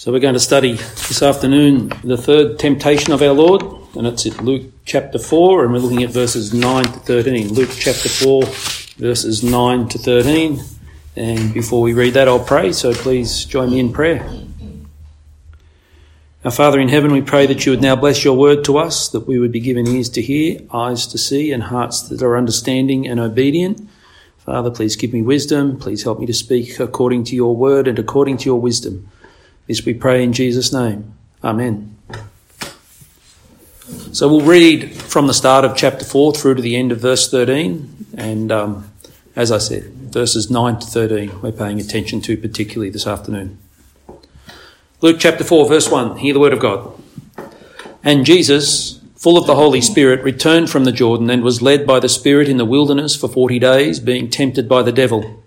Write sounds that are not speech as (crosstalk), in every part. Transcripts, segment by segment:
So we're going to study this afternoon the third temptation of our Lord, and it's in Luke chapter 4, and we're looking at verses 9 to 13. Luke chapter 4, verses 9 to 13. And before we read that, I'll pray, so please join me in prayer. Our Father in heaven, we pray that you would now bless your word to us, that we would be given ears to hear, eyes to see, and hearts that are understanding and obedient. Father, please give me wisdom. Please help me to speak according to your word and according to your wisdom. This we pray in Jesus' name. Amen. So we'll read from the start of chapter 4 through to the end of verse 13. And um, as I said, verses 9 to 13, we're paying attention to particularly this afternoon. Luke chapter 4, verse 1. Hear the word of God. And Jesus, full of the Holy Spirit, returned from the Jordan and was led by the Spirit in the wilderness for 40 days, being tempted by the devil.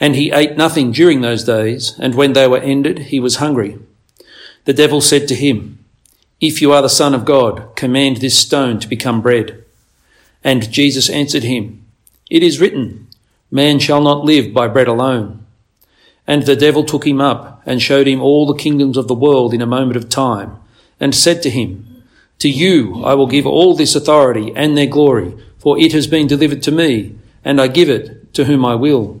And he ate nothing during those days, and when they were ended, he was hungry. The devil said to him, If you are the Son of God, command this stone to become bread. And Jesus answered him, It is written, Man shall not live by bread alone. And the devil took him up and showed him all the kingdoms of the world in a moment of time, and said to him, To you I will give all this authority and their glory, for it has been delivered to me, and I give it to whom I will.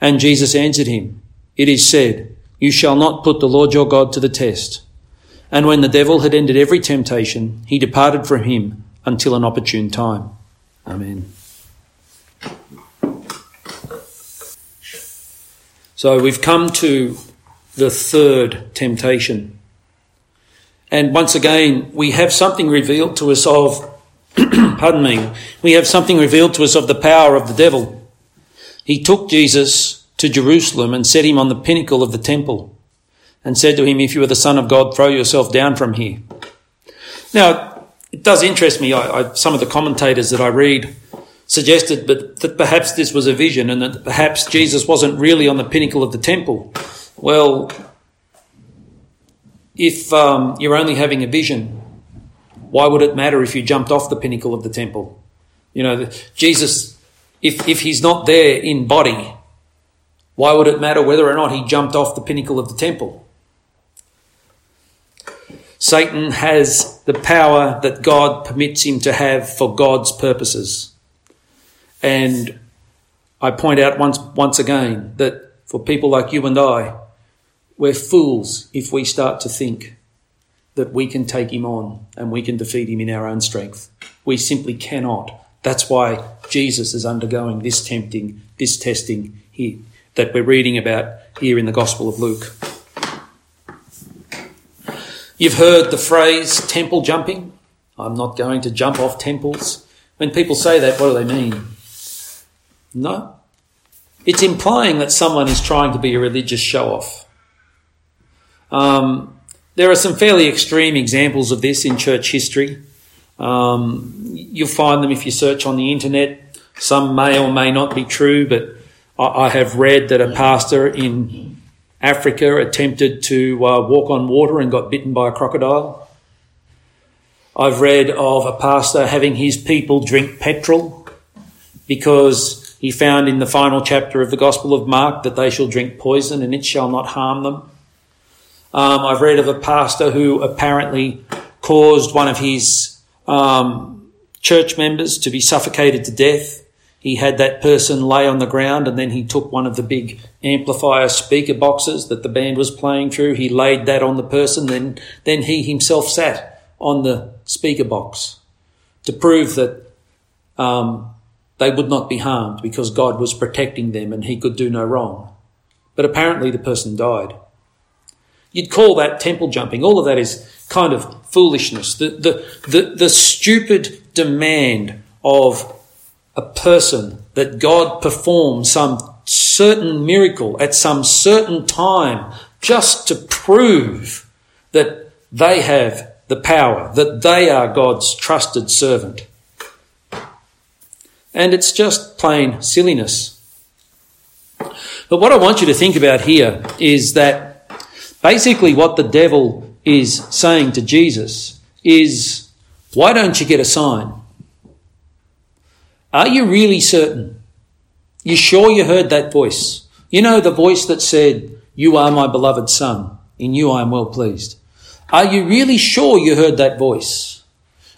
And Jesus answered him, It is said, You shall not put the Lord your God to the test. And when the devil had ended every temptation, he departed from him until an opportune time. Amen. So we've come to the third temptation. And once again, we have something revealed to us of, (clears throat) pardon me, we have something revealed to us of the power of the devil. He took Jesus to Jerusalem and set him on the pinnacle of the temple and said to him, If you are the Son of God, throw yourself down from here. Now, it does interest me. I, I, some of the commentators that I read suggested but, that perhaps this was a vision and that perhaps Jesus wasn't really on the pinnacle of the temple. Well, if um, you're only having a vision, why would it matter if you jumped off the pinnacle of the temple? You know, Jesus if, if he's not there in body, why would it matter whether or not he jumped off the pinnacle of the temple? Satan has the power that God permits him to have for God's purposes. And I point out once, once again that for people like you and I, we're fools if we start to think that we can take him on and we can defeat him in our own strength. We simply cannot. That's why Jesus is undergoing this tempting, this testing here that we're reading about here in the Gospel of Luke. You've heard the phrase temple jumping. I'm not going to jump off temples. When people say that, what do they mean? No. It's implying that someone is trying to be a religious show off. Um, there are some fairly extreme examples of this in church history. Um, you'll find them if you search on the internet. Some may or may not be true, but I, I have read that a pastor in Africa attempted to uh, walk on water and got bitten by a crocodile. I've read of a pastor having his people drink petrol because he found in the final chapter of the Gospel of Mark that they shall drink poison and it shall not harm them. Um, I've read of a pastor who apparently caused one of his um, church members to be suffocated to death. He had that person lay on the ground and then he took one of the big amplifier speaker boxes that the band was playing through. He laid that on the person. Then, then he himself sat on the speaker box to prove that um, they would not be harmed because God was protecting them and he could do no wrong. But apparently the person died. You'd call that temple jumping. All of that is kind of foolishness. The, the, the, the stupid demand of a person that God perform some certain miracle at some certain time just to prove that they have the power, that they are God's trusted servant. And it's just plain silliness. But what I want you to think about here is that basically what the devil is saying to Jesus is, why don't you get a sign? Are you really certain? You sure you heard that voice? You know, the voice that said, You are my beloved Son, in you I am well pleased. Are you really sure you heard that voice?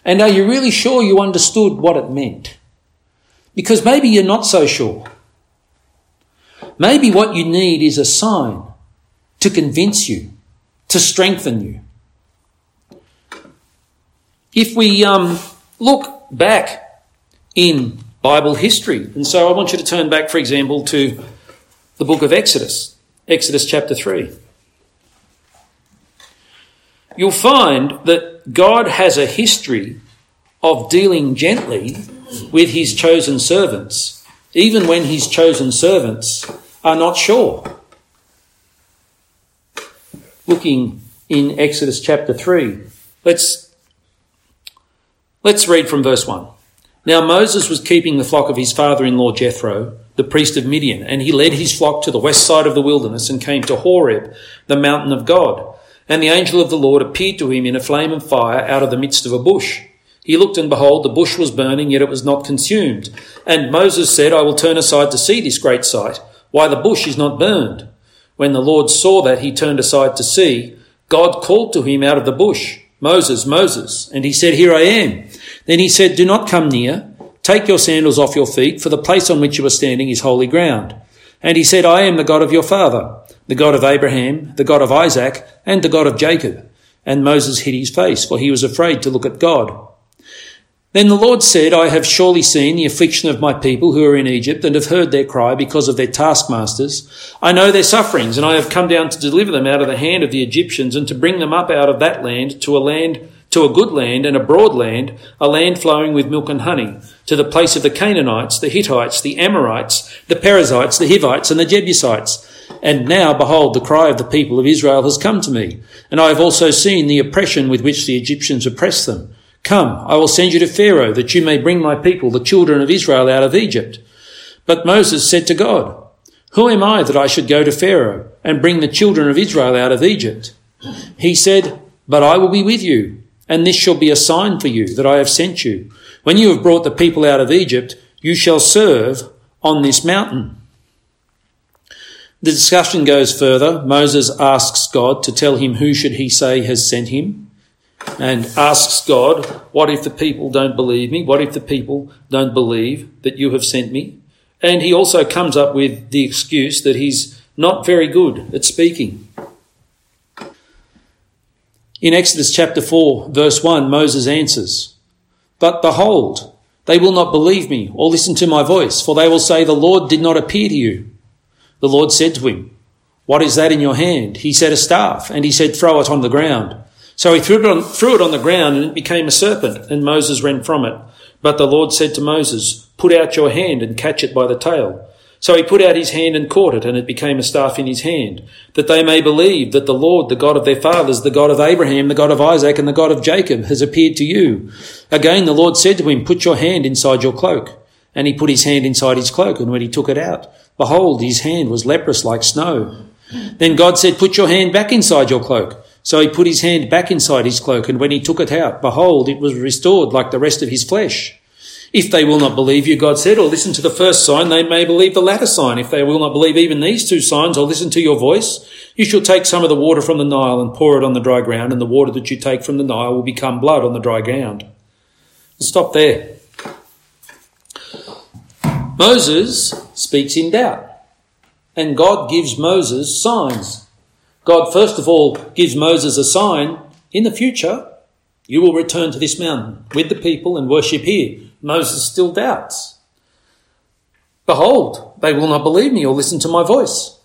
And are you really sure you understood what it meant? Because maybe you're not so sure. Maybe what you need is a sign to convince you, to strengthen you. If we um, look back in Bible history, and so I want you to turn back, for example, to the book of Exodus, Exodus chapter 3. You'll find that God has a history of dealing gently with his chosen servants, even when his chosen servants are not sure. Looking in Exodus chapter 3, let's, let's read from verse 1. Now Moses was keeping the flock of his father in law Jethro, the priest of Midian, and he led his flock to the west side of the wilderness and came to Horeb, the mountain of God. And the angel of the Lord appeared to him in a flame of fire out of the midst of a bush. He looked, and behold, the bush was burning, yet it was not consumed. And Moses said, I will turn aside to see this great sight, why the bush is not burned. When the Lord saw that, he turned aside to see. God called to him out of the bush, Moses, Moses. And he said, Here I am. Then he said, Do not come near. Take your sandals off your feet, for the place on which you are standing is holy ground. And he said, I am the God of your father, the God of Abraham, the God of Isaac, and the God of Jacob. And Moses hid his face, for he was afraid to look at God. Then the Lord said, I have surely seen the affliction of my people who are in Egypt and have heard their cry because of their taskmasters. I know their sufferings and I have come down to deliver them out of the hand of the Egyptians and to bring them up out of that land to a land, to a good land and a broad land, a land flowing with milk and honey, to the place of the Canaanites, the Hittites, the Amorites, the Perizzites, the Hivites and the Jebusites. And now, behold, the cry of the people of Israel has come to me, and I have also seen the oppression with which the Egyptians oppress them. Come, I will send you to Pharaoh that you may bring my people, the children of Israel, out of Egypt. But Moses said to God, Who am I that I should go to Pharaoh and bring the children of Israel out of Egypt? He said, But I will be with you, and this shall be a sign for you that I have sent you. When you have brought the people out of Egypt, you shall serve on this mountain. The discussion goes further. Moses asks God to tell him who should he say has sent him and asks God, What if the people don't believe me? What if the people don't believe that you have sent me? And he also comes up with the excuse that he's not very good at speaking. In Exodus chapter 4, verse 1, Moses answers, But behold, they will not believe me or listen to my voice, for they will say, The Lord did not appear to you. The Lord said to him, What is that in your hand? He said, A staff. And he said, Throw it on the ground. So he threw it, on, threw it on the ground and it became a serpent, and Moses ran from it. But the Lord said to Moses, Put out your hand and catch it by the tail. So he put out his hand and caught it, and it became a staff in his hand, that they may believe that the Lord, the God of their fathers, the God of Abraham, the God of Isaac, and the God of Jacob, has appeared to you. Again the Lord said to him, Put your hand inside your cloak. And he put his hand inside his cloak, and when he took it out, behold, his hand was leprous like snow. Then God said, Put your hand back inside your cloak. So he put his hand back inside his cloak, and when he took it out, behold, it was restored like the rest of his flesh. If they will not believe you, God said, or listen to the first sign, they may believe the latter sign. If they will not believe even these two signs, or listen to your voice, you shall take some of the water from the Nile and pour it on the dry ground, and the water that you take from the Nile will become blood on the dry ground. Stop there. Moses speaks in doubt, and God gives Moses signs. God, first of all, gives Moses a sign in the future, you will return to this mountain with the people and worship here. Moses still doubts. Behold, they will not believe me or listen to my voice.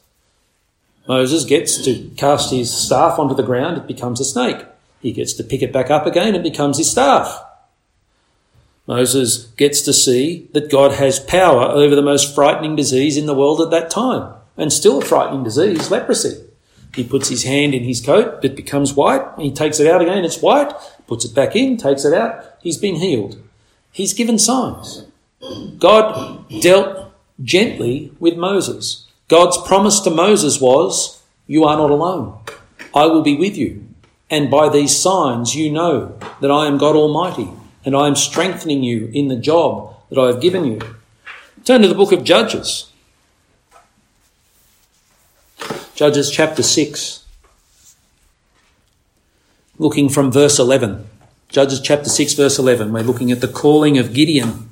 Moses gets to cast his staff onto the ground, it becomes a snake. He gets to pick it back up again, it becomes his staff. Moses gets to see that God has power over the most frightening disease in the world at that time, and still a frightening disease, leprosy. He puts his hand in his coat, it becomes white. He takes it out again, it's white. Puts it back in, takes it out. He's been healed. He's given signs. God dealt gently with Moses. God's promise to Moses was, You are not alone. I will be with you. And by these signs you know that I am God Almighty, and I am strengthening you in the job that I have given you. Turn to the book of Judges. Judges chapter 6. Looking from verse 11. Judges chapter 6, verse 11. We're looking at the calling of Gideon.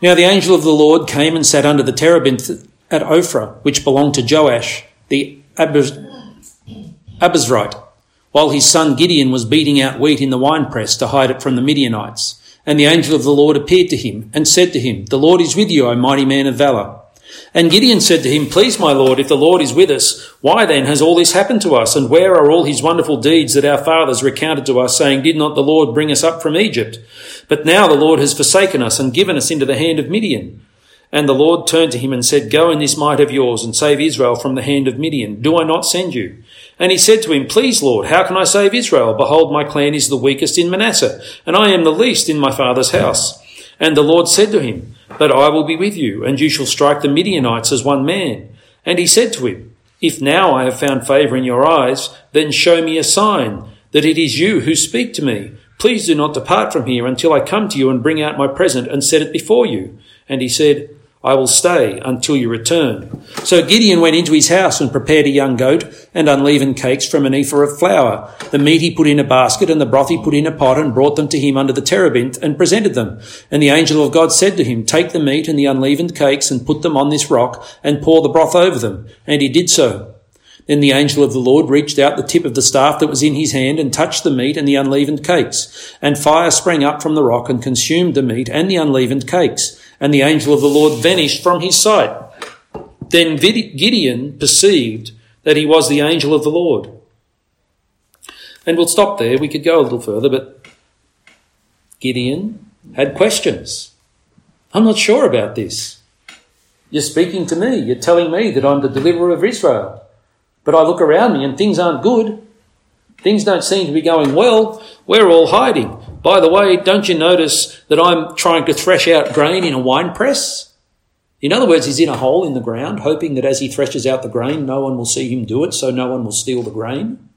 Now the angel of the Lord came and sat under the terebinth at Ophrah, which belonged to Joash, the Abiezrite, while his son Gideon was beating out wheat in the winepress to hide it from the Midianites. And the angel of the Lord appeared to him and said to him, The Lord is with you, O mighty man of valour. And Gideon said to him, Please, my Lord, if the Lord is with us, why then has all this happened to us? And where are all his wonderful deeds that our fathers recounted to us, saying, Did not the Lord bring us up from Egypt? But now the Lord has forsaken us and given us into the hand of Midian. And the Lord turned to him and said, Go in this might of yours and save Israel from the hand of Midian. Do I not send you? And he said to him, Please, Lord, how can I save Israel? Behold, my clan is the weakest in Manasseh, and I am the least in my father's house. And the Lord said to him, But I will be with you, and you shall strike the Midianites as one man. And he said to him, If now I have found favour in your eyes, then show me a sign that it is you who speak to me. Please do not depart from here until I come to you and bring out my present and set it before you. And he said, I will stay until you return. So Gideon went into his house and prepared a young goat and unleavened cakes from an ephah of flour. The meat he put in a basket and the broth he put in a pot and brought them to him under the terebinth and presented them. And the angel of God said to him, Take the meat and the unleavened cakes and put them on this rock and pour the broth over them. And he did so. Then the angel of the Lord reached out the tip of the staff that was in his hand and touched the meat and the unleavened cakes. And fire sprang up from the rock and consumed the meat and the unleavened cakes and the angel of the Lord vanished from his sight. Then Gideon perceived that he was the angel of the Lord. And we'll stop there. We could go a little further, but Gideon had questions. I'm not sure about this. You're speaking to me. You're telling me that I'm the deliverer of Israel. But I look around me and things aren't good. Things don't seem to be going well. We're all hiding. By the way, don't you notice that I'm trying to thresh out grain in a wine press? In other words, he's in a hole in the ground, hoping that as he threshes out the grain, no one will see him do it, so no one will steal the grain.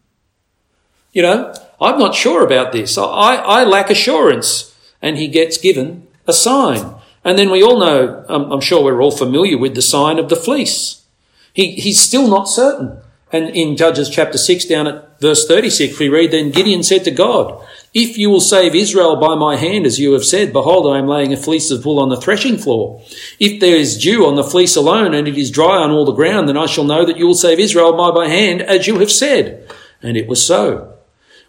You know, I'm not sure about this. I, I lack assurance. And he gets given a sign. And then we all know, I'm sure we're all familiar with the sign of the fleece. He, he's still not certain. And in Judges chapter 6, down at verse 36, we read, Then Gideon said to God, if you will save Israel by my hand, as you have said, behold, I am laying a fleece of wool on the threshing floor. If there is dew on the fleece alone, and it is dry on all the ground, then I shall know that you will save Israel by my hand, as you have said. And it was so.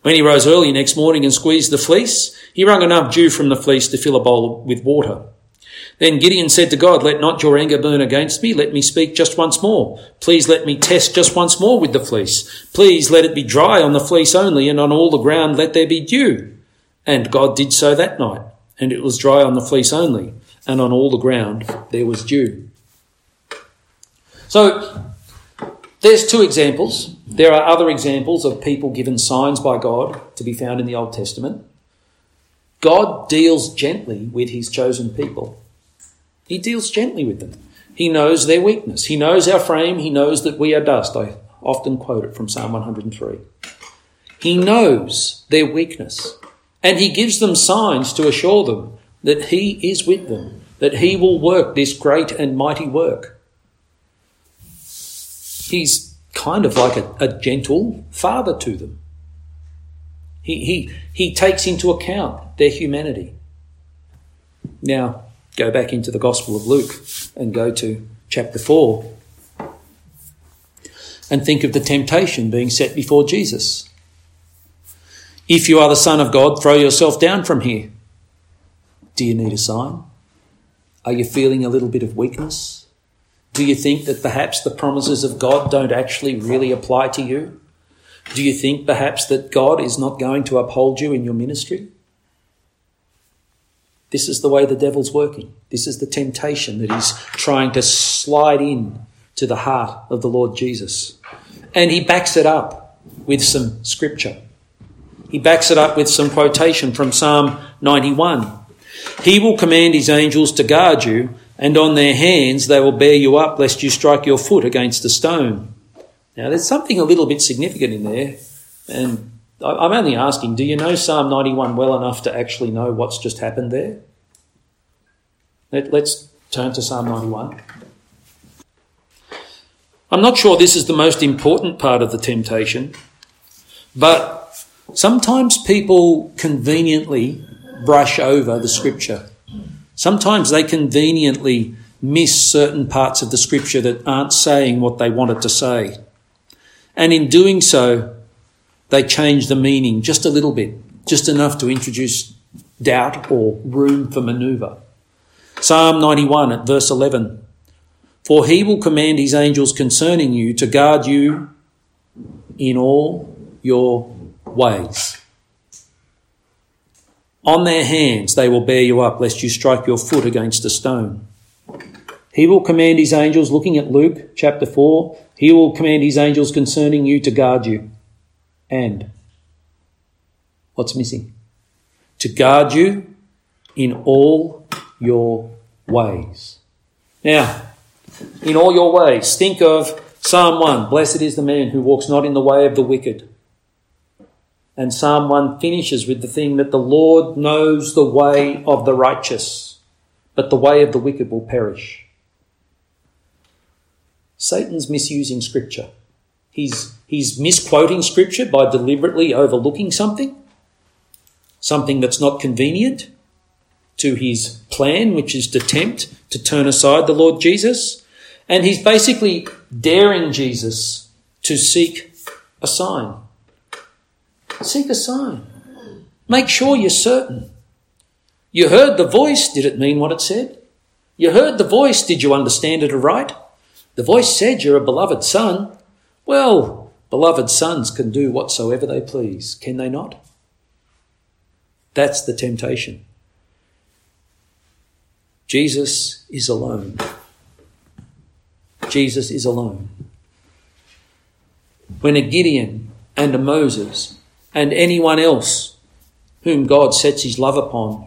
When he rose early next morning and squeezed the fleece, he wrung enough dew from the fleece to fill a bowl with water. Then Gideon said to God, Let not your anger burn against me. Let me speak just once more. Please let me test just once more with the fleece. Please let it be dry on the fleece only, and on all the ground let there be dew. And God did so that night, and it was dry on the fleece only, and on all the ground there was dew. So, there's two examples. There are other examples of people given signs by God to be found in the Old Testament. God deals gently with his chosen people. He deals gently with them. He knows their weakness. He knows our frame. He knows that we are dust. I often quote it from Psalm 103. He knows their weakness. And he gives them signs to assure them that he is with them, that he will work this great and mighty work. He's kind of like a, a gentle father to them. He, he, he takes into account their humanity. Now, go back into the Gospel of Luke and go to chapter 4 and think of the temptation being set before Jesus. If you are the Son of God, throw yourself down from here. Do you need a sign? Are you feeling a little bit of weakness? Do you think that perhaps the promises of God don't actually really apply to you? Do you think perhaps that God is not going to uphold you in your ministry? This is the way the devil's working. This is the temptation that he's trying to slide in to the heart of the Lord Jesus. And he backs it up with some scripture. He backs it up with some quotation from Psalm 91. He will command his angels to guard you, and on their hands they will bear you up, lest you strike your foot against a stone. Now, there's something a little bit significant in there, and I'm only asking do you know Psalm 91 well enough to actually know what's just happened there? Let, us turn to Psalm 91. I'm not sure this is the most important part of the temptation, but sometimes people conveniently brush over the scripture. Sometimes they conveniently miss certain parts of the scripture that aren't saying what they wanted to say. And in doing so, they change the meaning just a little bit, just enough to introduce doubt or room for manoeuvre. Psalm 91 at verse 11 For he will command his angels concerning you to guard you in all your ways. On their hands they will bear you up, lest you strike your foot against a stone. He will command his angels, looking at Luke chapter 4, he will command his angels concerning you to guard you. And what's missing? To guard you in all your ways. Now, in all your ways, think of Psalm 1 Blessed is the man who walks not in the way of the wicked. And Psalm 1 finishes with the thing that the Lord knows the way of the righteous, but the way of the wicked will perish. Satan's misusing scripture. He's, he's misquoting scripture by deliberately overlooking something, something that's not convenient to his plan, which is to tempt to turn aside the Lord Jesus. And he's basically daring Jesus to seek a sign. Seek a sign. Make sure you're certain. You heard the voice. Did it mean what it said? You heard the voice. Did you understand it aright? The voice said, You're a beloved son. Well, beloved sons can do whatsoever they please, can they not? That's the temptation. Jesus is alone. Jesus is alone. When a Gideon and a Moses and anyone else whom God sets his love upon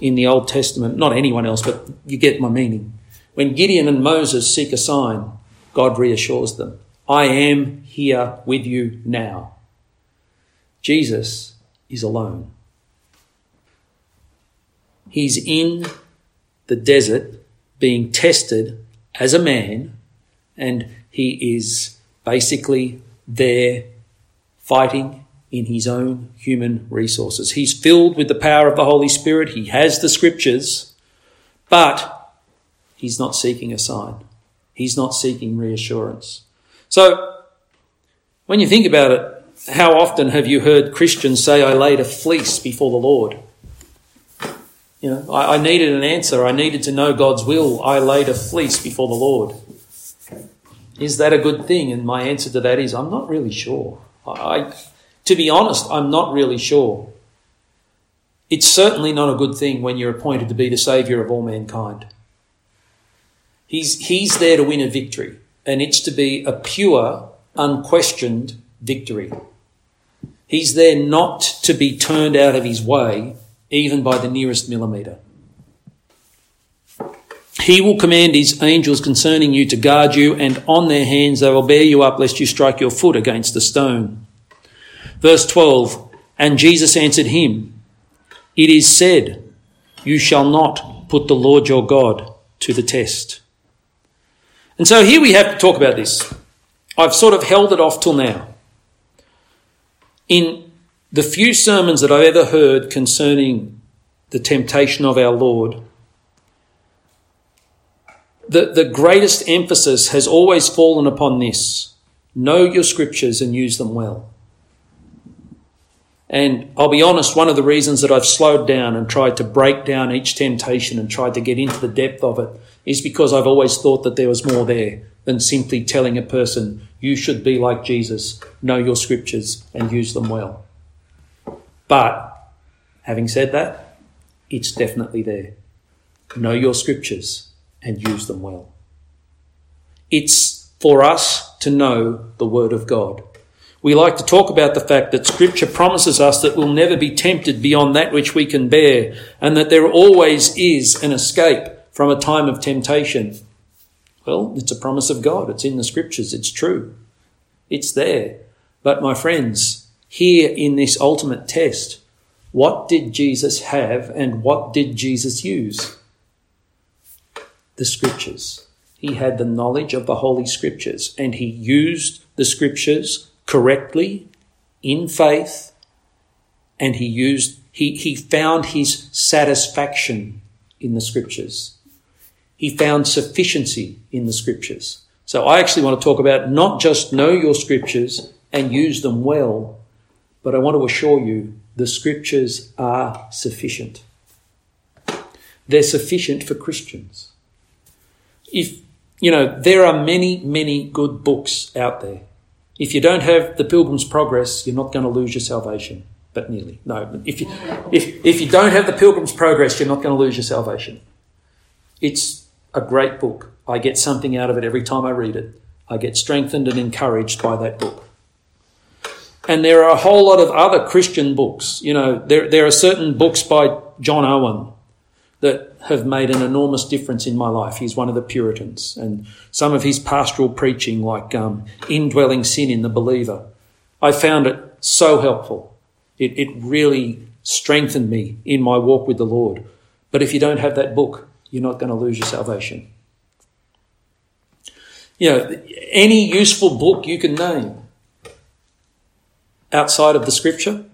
in the Old Testament, not anyone else, but you get my meaning, when Gideon and Moses seek a sign, God reassures them, I am here with you now. Jesus is alone. He's in the desert being tested as a man, and he is basically there fighting in his own human resources. He's filled with the power of the Holy Spirit. He has the scriptures, but he's not seeking a sign. He's not seeking reassurance. So, when you think about it, how often have you heard Christians say, I laid a fleece before the Lord? You know, I, I needed an answer. I needed to know God's will. I laid a fleece before the Lord. Is that a good thing? And my answer to that is, I'm not really sure. I, to be honest, I'm not really sure. It's certainly not a good thing when you're appointed to be the Saviour of all mankind. He's, he's there to win a victory, and it's to be a pure, unquestioned victory. He's there not to be turned out of his way, even by the nearest millimetre. He will command his angels concerning you to guard you, and on their hands they will bear you up, lest you strike your foot against a stone. Verse 12 And Jesus answered him, It is said, You shall not put the Lord your God to the test. And so here we have to talk about this. I've sort of held it off till now. In the few sermons that I've ever heard concerning the temptation of our Lord, the, the greatest emphasis has always fallen upon this know your scriptures and use them well. And I'll be honest, one of the reasons that I've slowed down and tried to break down each temptation and tried to get into the depth of it is because I've always thought that there was more there than simply telling a person, you should be like Jesus, know your scriptures, and use them well. But, having said that, it's definitely there. Know your scriptures and use them well. It's for us to know the Word of God. We like to talk about the fact that Scripture promises us that we'll never be tempted beyond that which we can bear, and that there always is an escape from a time of temptation. Well, it's a promise of God. It's in the Scriptures. It's true. It's there. But my friends, here in this ultimate test, what did Jesus have and what did Jesus use? The Scriptures. He had the knowledge of the Holy Scriptures and he used the Scriptures correctly in faith and he used he, he found his satisfaction in the scriptures. He found sufficiency in the scriptures. So i actually want to talk about not just know your scriptures and use them well but i want to assure you the scriptures are sufficient. They're sufficient for christians. If you know there are many many good books out there if you don't have the Pilgrim's Progress, you're not going to lose your salvation. But nearly. No. If you, if, if you don't have the Pilgrim's Progress, you're not going to lose your salvation. It's a great book. I get something out of it every time I read it. I get strengthened and encouraged by that book. And there are a whole lot of other Christian books. You know, there, there are certain books by John Owen that have made an enormous difference in my life. He's one of the Puritans, and some of his pastoral preaching, like um, Indwelling Sin in the Believer, I found it so helpful. It, it really strengthened me in my walk with the Lord. But if you don't have that book, you're not going to lose your salvation. You know, any useful book you can name outside of the scripture,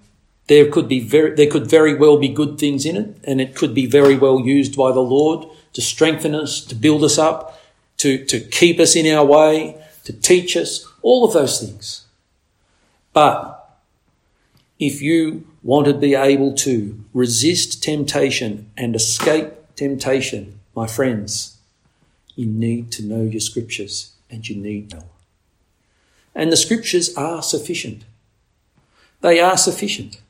there could be very, there could very well be good things in it, and it could be very well used by the Lord to strengthen us, to build us up, to, to keep us in our way, to teach us, all of those things. But if you want to be able to resist temptation and escape temptation, my friends, you need to know your scriptures and you need to. And the scriptures are sufficient. They are sufficient.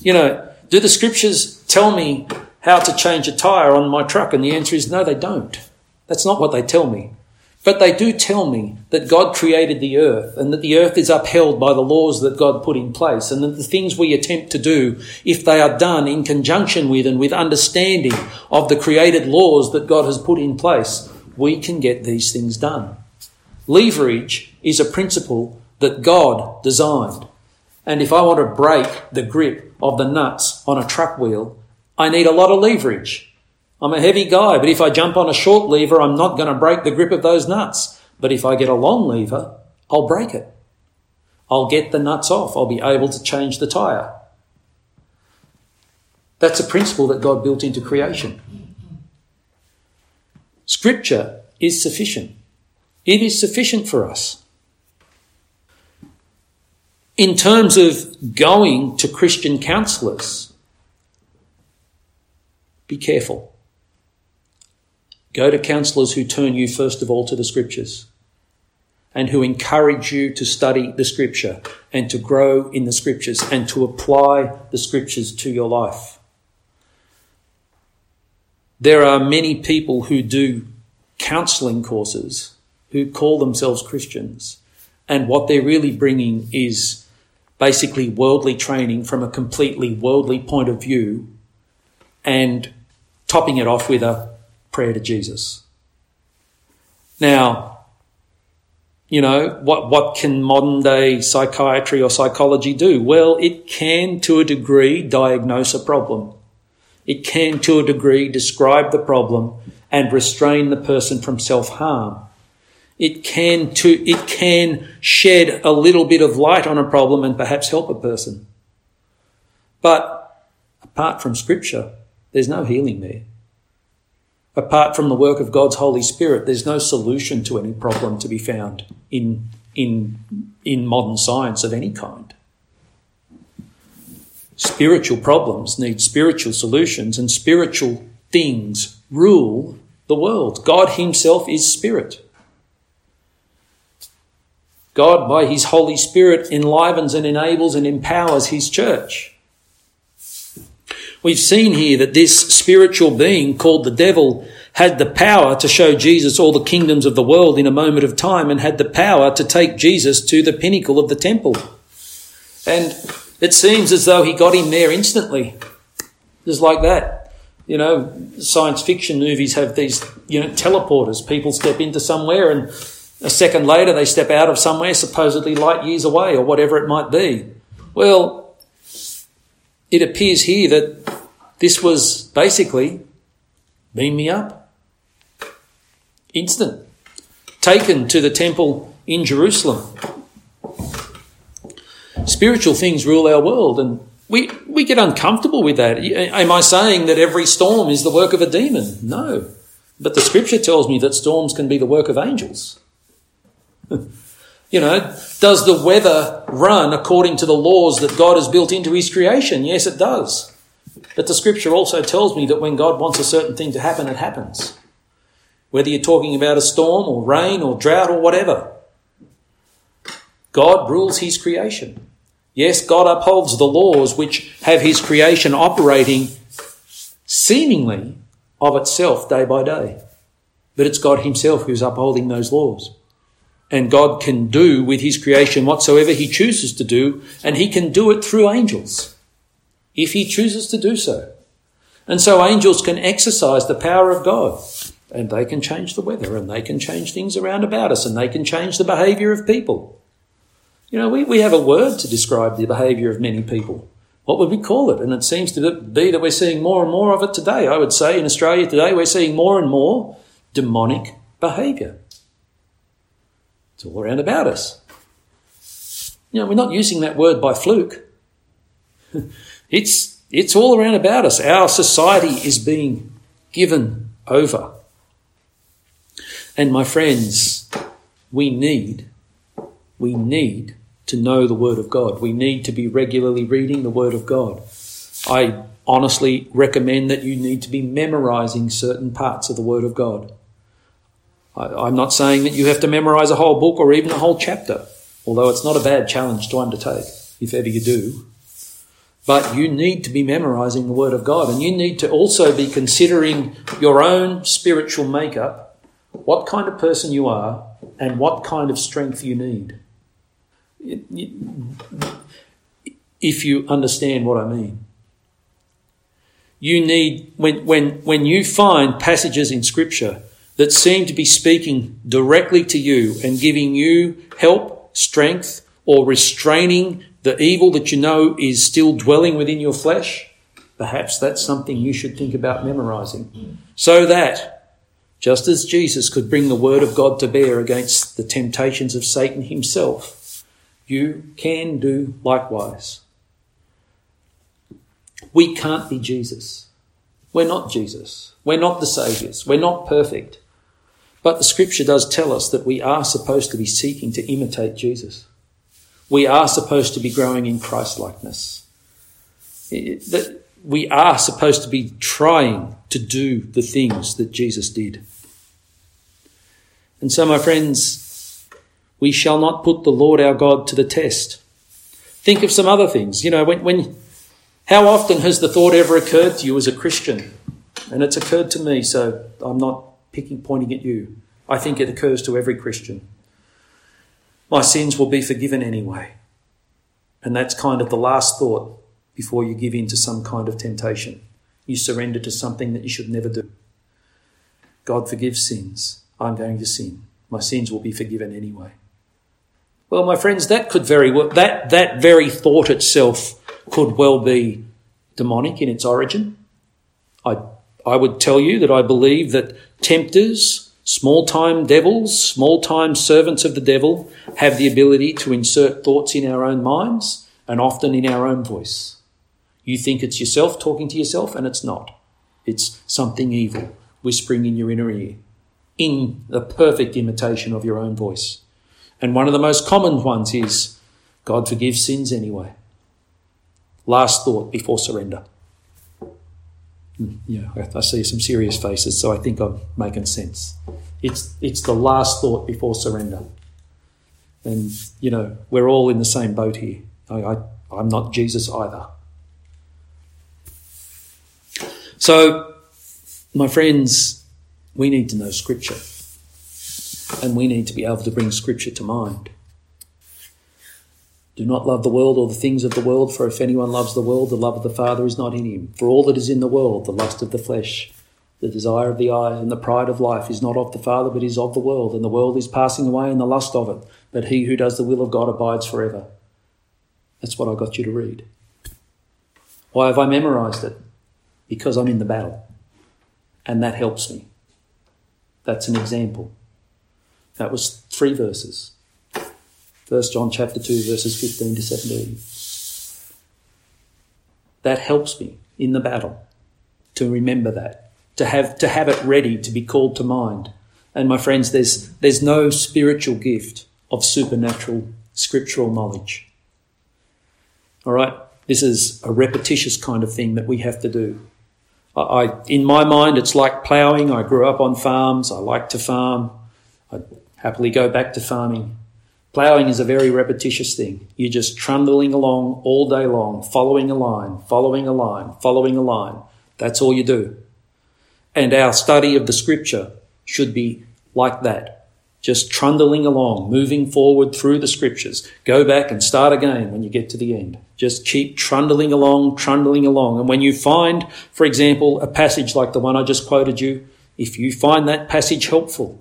You know, do the scriptures tell me how to change a tyre on my truck? And the answer is no, they don't. That's not what they tell me. But they do tell me that God created the earth and that the earth is upheld by the laws that God put in place and that the things we attempt to do, if they are done in conjunction with and with understanding of the created laws that God has put in place, we can get these things done. Leverage is a principle that God designed. And if I want to break the grip of the nuts on a truck wheel, I need a lot of leverage. I'm a heavy guy, but if I jump on a short lever, I'm not going to break the grip of those nuts. But if I get a long lever, I'll break it. I'll get the nuts off. I'll be able to change the tyre. That's a principle that God built into creation. Scripture is sufficient. It is sufficient for us. In terms of going to Christian counsellors, be careful. Go to counsellors who turn you first of all to the scriptures and who encourage you to study the scripture and to grow in the scriptures and to apply the scriptures to your life. There are many people who do counselling courses who call themselves Christians, and what they're really bringing is basically worldly training from a completely worldly point of view and topping it off with a prayer to Jesus. Now, you know, what, what can modern day psychiatry or psychology do? Well, it can to a degree diagnose a problem. It can to a degree describe the problem and restrain the person from self harm. It can to, it can shed a little bit of light on a problem and perhaps help a person. But apart from scripture, there's no healing there. Apart from the work of God's Holy Spirit, there's no solution to any problem to be found in, in, in modern science of any kind. Spiritual problems need spiritual solutions, and spiritual things rule the world. God Himself is spirit. God, by His Holy Spirit, enlivens and enables and empowers His church. We've seen here that this spiritual being called the devil had the power to show Jesus all the kingdoms of the world in a moment of time and had the power to take Jesus to the pinnacle of the temple. And it seems as though he got him there instantly. Just like that. You know, science fiction movies have these, you know, teleporters. People step into somewhere and a second later they step out of somewhere supposedly light years away or whatever it might be. Well, it appears here that this was basically beam me up. Instant. Taken to the temple in Jerusalem. Spiritual things rule our world and we, we get uncomfortable with that. Am I saying that every storm is the work of a demon? No. But the scripture tells me that storms can be the work of angels. (laughs) you know, does the weather run according to the laws that God has built into his creation? Yes, it does. But the scripture also tells me that when God wants a certain thing to happen, it happens. Whether you're talking about a storm or rain or drought or whatever, God rules his creation. Yes, God upholds the laws which have his creation operating seemingly of itself day by day. But it's God himself who's upholding those laws. And God can do with his creation whatsoever he chooses to do, and he can do it through angels if he chooses to do so. And so angels can exercise the power of God and they can change the weather and they can change things around about us and they can change the behavior of people. You know, we, we have a word to describe the behavior of many people. What would we call it? And it seems to be that we're seeing more and more of it today. I would say in Australia today, we're seeing more and more demonic behavior. It's all around about us. You know, we're not using that word by fluke. (laughs) It's, it's all around about us. Our society is being given over. And my friends, we need, we need to know the Word of God. We need to be regularly reading the Word of God. I honestly recommend that you need to be memorizing certain parts of the Word of God. I, am not saying that you have to memorize a whole book or even a whole chapter, although it's not a bad challenge to undertake, if ever you do. But you need to be memorizing the Word of God and you need to also be considering your own spiritual makeup, what kind of person you are, and what kind of strength you need. If you understand what I mean. You need, when, when, when you find passages in Scripture that seem to be speaking directly to you and giving you help, strength, or restraining the evil that you know is still dwelling within your flesh, perhaps that's something you should think about memorizing. So that, just as Jesus could bring the word of God to bear against the temptations of Satan himself, you can do likewise. We can't be Jesus. We're not Jesus. We're not the Saviours. We're not perfect. But the scripture does tell us that we are supposed to be seeking to imitate Jesus. We are supposed to be growing in Christ likeness. We are supposed to be trying to do the things that Jesus did. And so, my friends, we shall not put the Lord our God to the test. Think of some other things. You know, when, when how often has the thought ever occurred to you as a Christian? And it's occurred to me, so I'm not picking, pointing at you. I think it occurs to every Christian my sins will be forgiven anyway. And that's kind of the last thought before you give in to some kind of temptation. You surrender to something that you should never do. God forgives sins. I'm going to sin. My sins will be forgiven anyway. Well, my friends, that could very well, that, that very thought itself could well be demonic in its origin. I, I would tell you that I believe that tempters Small time devils, small time servants of the devil have the ability to insert thoughts in our own minds and often in our own voice. You think it's yourself talking to yourself, and it's not. It's something evil whispering in your inner ear, in the perfect imitation of your own voice. And one of the most common ones is God forgives sins anyway. Last thought before surrender. Hmm, yeah, I see some serious faces, so I think I'm making sense. It's, it's the last thought before surrender. And, you know, we're all in the same boat here. I, I, I'm not Jesus either. So, my friends, we need to know Scripture. And we need to be able to bring Scripture to mind. Do not love the world or the things of the world, for if anyone loves the world, the love of the Father is not in him. For all that is in the world, the lust of the flesh, the desire of the eye, and the pride of life, is not of the Father, but is of the world. And the world is passing away, and the lust of it. But he who does the will of God abides forever. That's what I got you to read. Why have I memorized it? Because I'm in the battle. And that helps me. That's an example. That was three verses. 1 John chapter 2, verses 15 to 17. That helps me in the battle to remember that, to have, to have it ready to be called to mind. And my friends, there's, there's no spiritual gift of supernatural scriptural knowledge. All right? This is a repetitious kind of thing that we have to do. I, I in my mind, it's like ploughing. I grew up on farms. I like to farm. I happily go back to farming. Ploughing is a very repetitious thing. You're just trundling along all day long, following a line, following a line, following a line. That's all you do. And our study of the scripture should be like that. Just trundling along, moving forward through the scriptures. Go back and start again when you get to the end. Just keep trundling along, trundling along. And when you find, for example, a passage like the one I just quoted you, if you find that passage helpful,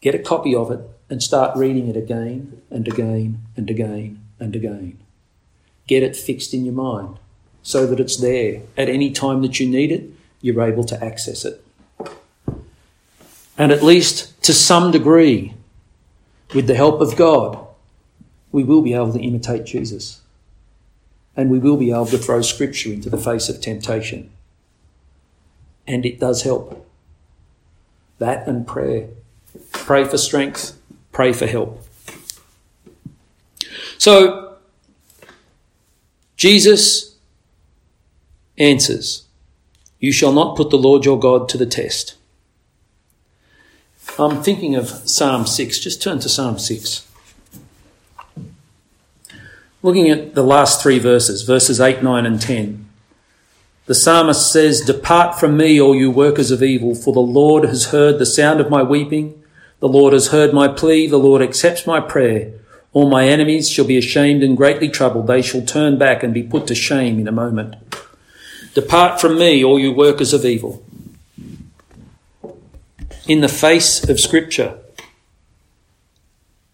get a copy of it and start reading it again and again and again and again. Get it fixed in your mind so that it's there. At any time that you need it, you're able to access it. And at least to some degree, with the help of God, we will be able to imitate Jesus. And we will be able to throw Scripture into the face of temptation. And it does help. That and prayer. Pray for strength, pray for help. So, Jesus answers, You shall not put the Lord your God to the test. I'm thinking of Psalm 6. Just turn to Psalm 6. Looking at the last three verses, verses 8, 9, and 10. The psalmist says, Depart from me, all you workers of evil, for the Lord has heard the sound of my weeping. The Lord has heard my plea. The Lord accepts my prayer. All my enemies shall be ashamed and greatly troubled. They shall turn back and be put to shame in a moment. Depart from me, all you workers of evil. In the face of Scripture,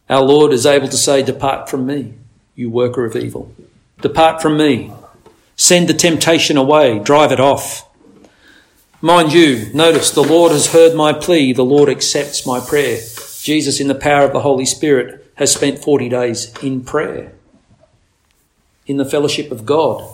our Lord is able to say, Depart from me, you worker of evil. Depart from me. Send the temptation away. Drive it off. Mind you, notice the Lord has heard my plea, the Lord accepts my prayer. Jesus, in the power of the Holy Spirit, has spent 40 days in prayer, in the fellowship of God.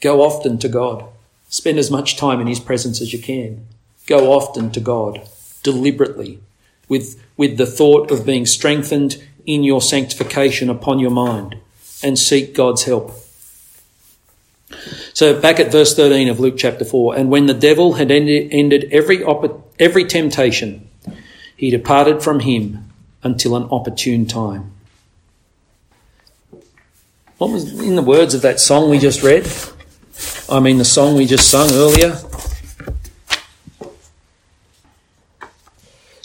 Go often to God. Spend as much time in His presence as you can. Go often to God, deliberately, with, with the thought of being strengthened in your sanctification upon your mind, and seek God's help. So back at verse 13 of Luke chapter 4, and when the devil had ended, every, every temptation, he departed from him until an opportune time. What was in the words of that song we just read? I mean, the song we just sung earlier.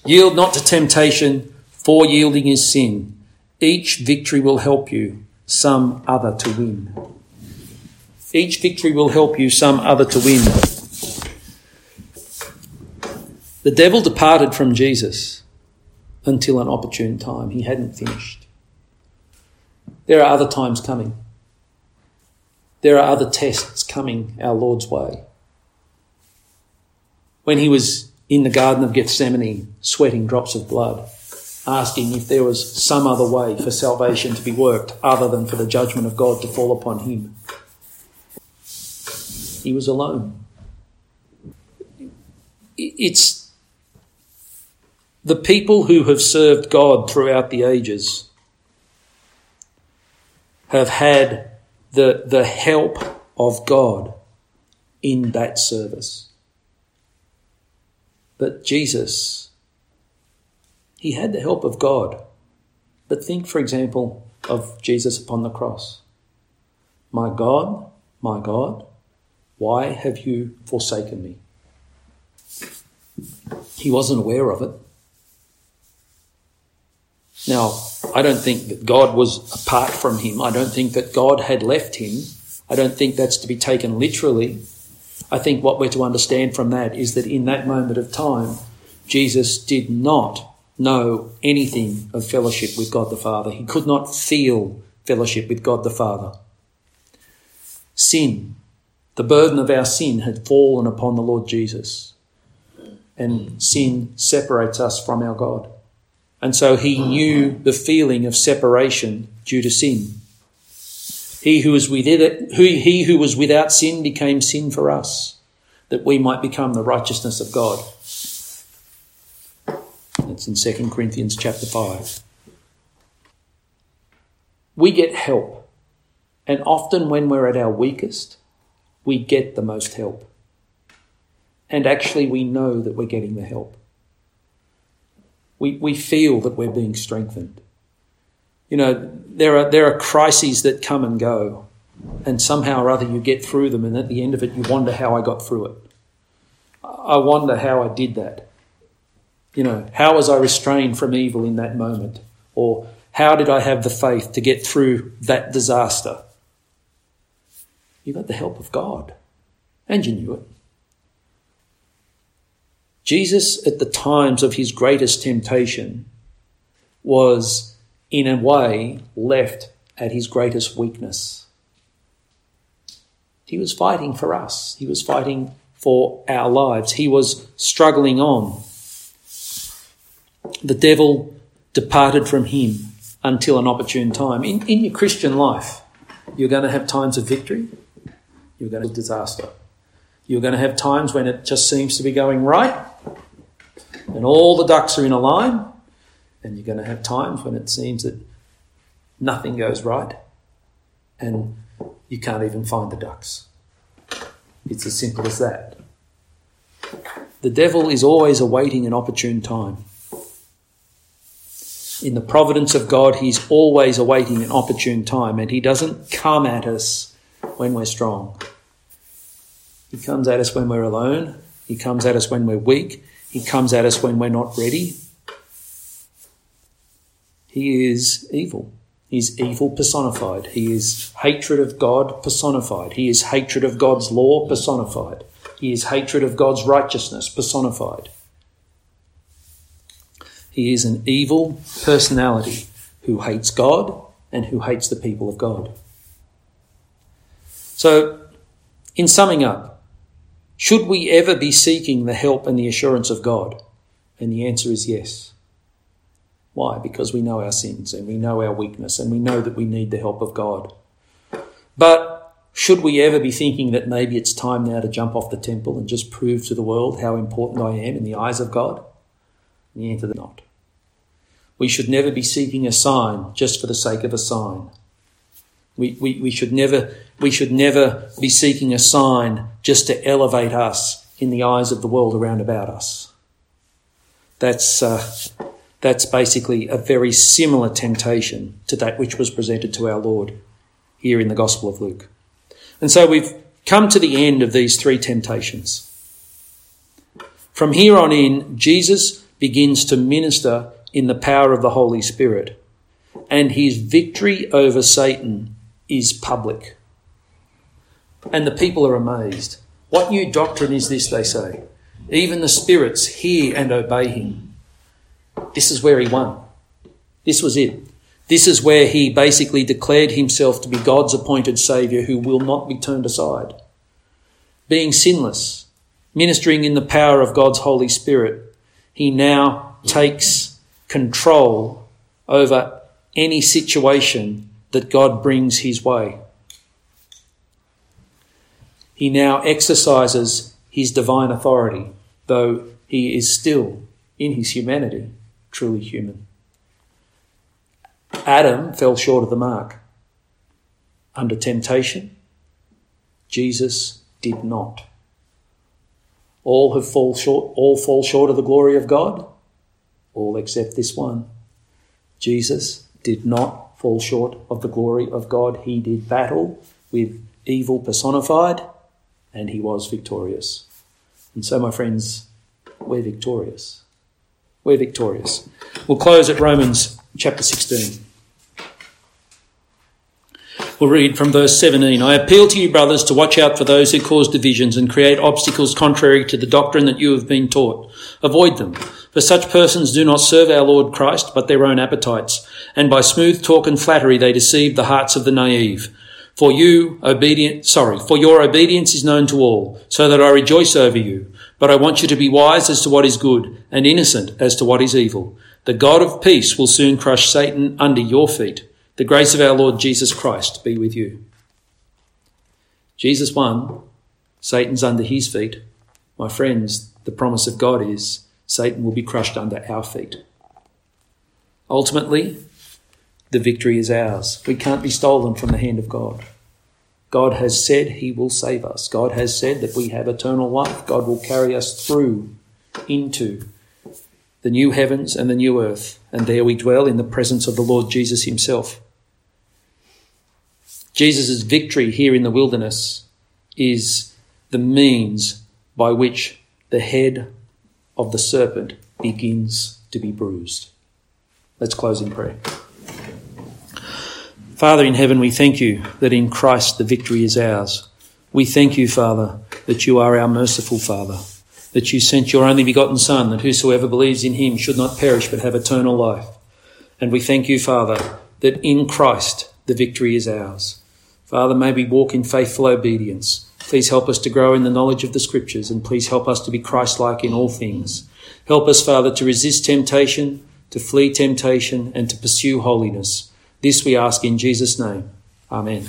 Yield not to temptation, for yielding is sin. Each victory will help you, some other to win. Each victory will help you some other to win. The devil departed from Jesus until an opportune time. He hadn't finished. There are other times coming. There are other tests coming our Lord's way. When he was in the Garden of Gethsemane, sweating drops of blood, asking if there was some other way for salvation to be worked other than for the judgment of God to fall upon him. He was alone. It's the people who have served God throughout the ages have had the, the help of God in that service. But Jesus, he had the help of God. But think, for example, of Jesus upon the cross. My God, my God, why have you forsaken me? He wasn't aware of it. Now, I don't think that God was apart from him. I don't think that God had left him. I don't think that's to be taken literally. I think what we're to understand from that is that in that moment of time, Jesus did not know anything of fellowship with God the Father. He could not feel fellowship with God the Father. Sin, the burden of our sin had fallen upon the Lord Jesus. And sin separates us from our God. And so he knew the feeling of separation due to sin. He who was without, he who was without sin became sin for us, that we might become the righteousness of God. That's in 2 Corinthians chapter 5. We get help. And often when we're at our weakest, we get the most help. And actually, we know that we're getting the help we, we feel that we're being strengthened. You know, there are, there are crises that come and go, and somehow or other you get through them, and at the end of it, you wonder how I got through it. I wonder how I did that. You know, how was I restrained from evil in that moment? Or how did I have the faith to get through that disaster? You got the help of God, and you knew it. Jesus, at the times of his greatest temptation, was in a way left at his greatest weakness. He was fighting for us, he was fighting for our lives, he was struggling on. The devil departed from him until an opportune time. In, in your Christian life, you're going to have times of victory, you're going to have disaster. You're going to have times when it just seems to be going right, and all the ducks are in a line, and you're going to have times when it seems that nothing goes right, and you can't even find the ducks. It's as simple as that. The devil is always awaiting an opportune time. In the providence of God, he's always awaiting an opportune time, and he doesn't come at us when we're strong. He comes at us when we're alone. He comes at us when we're weak. He comes at us when we're not ready. He is evil. He's evil personified. He is hatred of God personified. He is hatred of God's law personified. He is hatred of God's righteousness personified. He is an evil personality who hates God and who hates the people of God. So, in summing up, should we ever be seeking the help and the assurance of God? And the answer is yes. Why? Because we know our sins and we know our weakness and we know that we need the help of God. But should we ever be thinking that maybe it's time now to jump off the temple and just prove to the world how important I am in the eyes of God? The answer is not. We should never be seeking a sign just for the sake of a sign. We, we, we, should never, we should never be seeking a sign just to elevate us in the eyes of the world around about us. That's, uh, that's basically a very similar temptation to that which was presented to our Lord here in the Gospel of Luke. And so we've come to the end of these three temptations. From here on in, Jesus begins to minister in the power of the Holy Spirit, and his victory over Satan is public. And the people are amazed. What new doctrine is this, they say? Even the spirits hear and obey him. This is where he won. This was it. This is where he basically declared himself to be God's appointed Saviour who will not be turned aside. Being sinless, ministering in the power of God's Holy Spirit, he now takes control over any situation that God brings his way. He now exercises his divine authority, though he is still, in his humanity, truly human. Adam fell short of the mark. Under temptation, Jesus did not. All have fall short, all fall short of the glory of God, all except this one. Jesus did not fall short of the glory of God. He did battle with evil personified, and he was victorious. And so, my friends, we're victorious. We're victorious. We'll close at Romans chapter 16. We'll read from verse 17. I appeal to you, brothers, to watch out for those who cause divisions and create obstacles contrary to the doctrine that you have been taught. Avoid them, for such persons do not serve our Lord Christ, but their own appetites, and by smooth talk and flattery they deceive the hearts of the naive. For you, obedient, sorry, for your obedience is known to all, so that I rejoice over you. But I want you to be wise as to what is good, and innocent as to what is evil. The God of peace will soon crush Satan under your feet. The grace of our Lord Jesus Christ be with you. Jesus won. Satan's under his feet. My friends, the promise of God is Satan will be crushed under our feet. Ultimately, the victory is ours. We can't be stolen from the hand of God. God has said he will save us. God has said that we have eternal life. God will carry us through into the new heavens and the new earth, and there we dwell in the presence of the Lord Jesus himself. Jesus' victory here in the wilderness is the means by which the head of the serpent begins to be bruised. Let's close in prayer. Father in heaven, we thank you that in Christ the victory is ours. We thank you, Father, that you are our merciful Father that you sent your only begotten Son, that whosoever believes in him should not perish but have eternal life. And we thank you, Father, that in Christ the victory is ours. Father, may we walk in faithful obedience. Please help us to grow in the knowledge of the Scriptures, and please help us to be Christ-like in all things. Help us, Father, to resist temptation, to flee temptation, and to pursue holiness. This we ask in Jesus' name. Amen.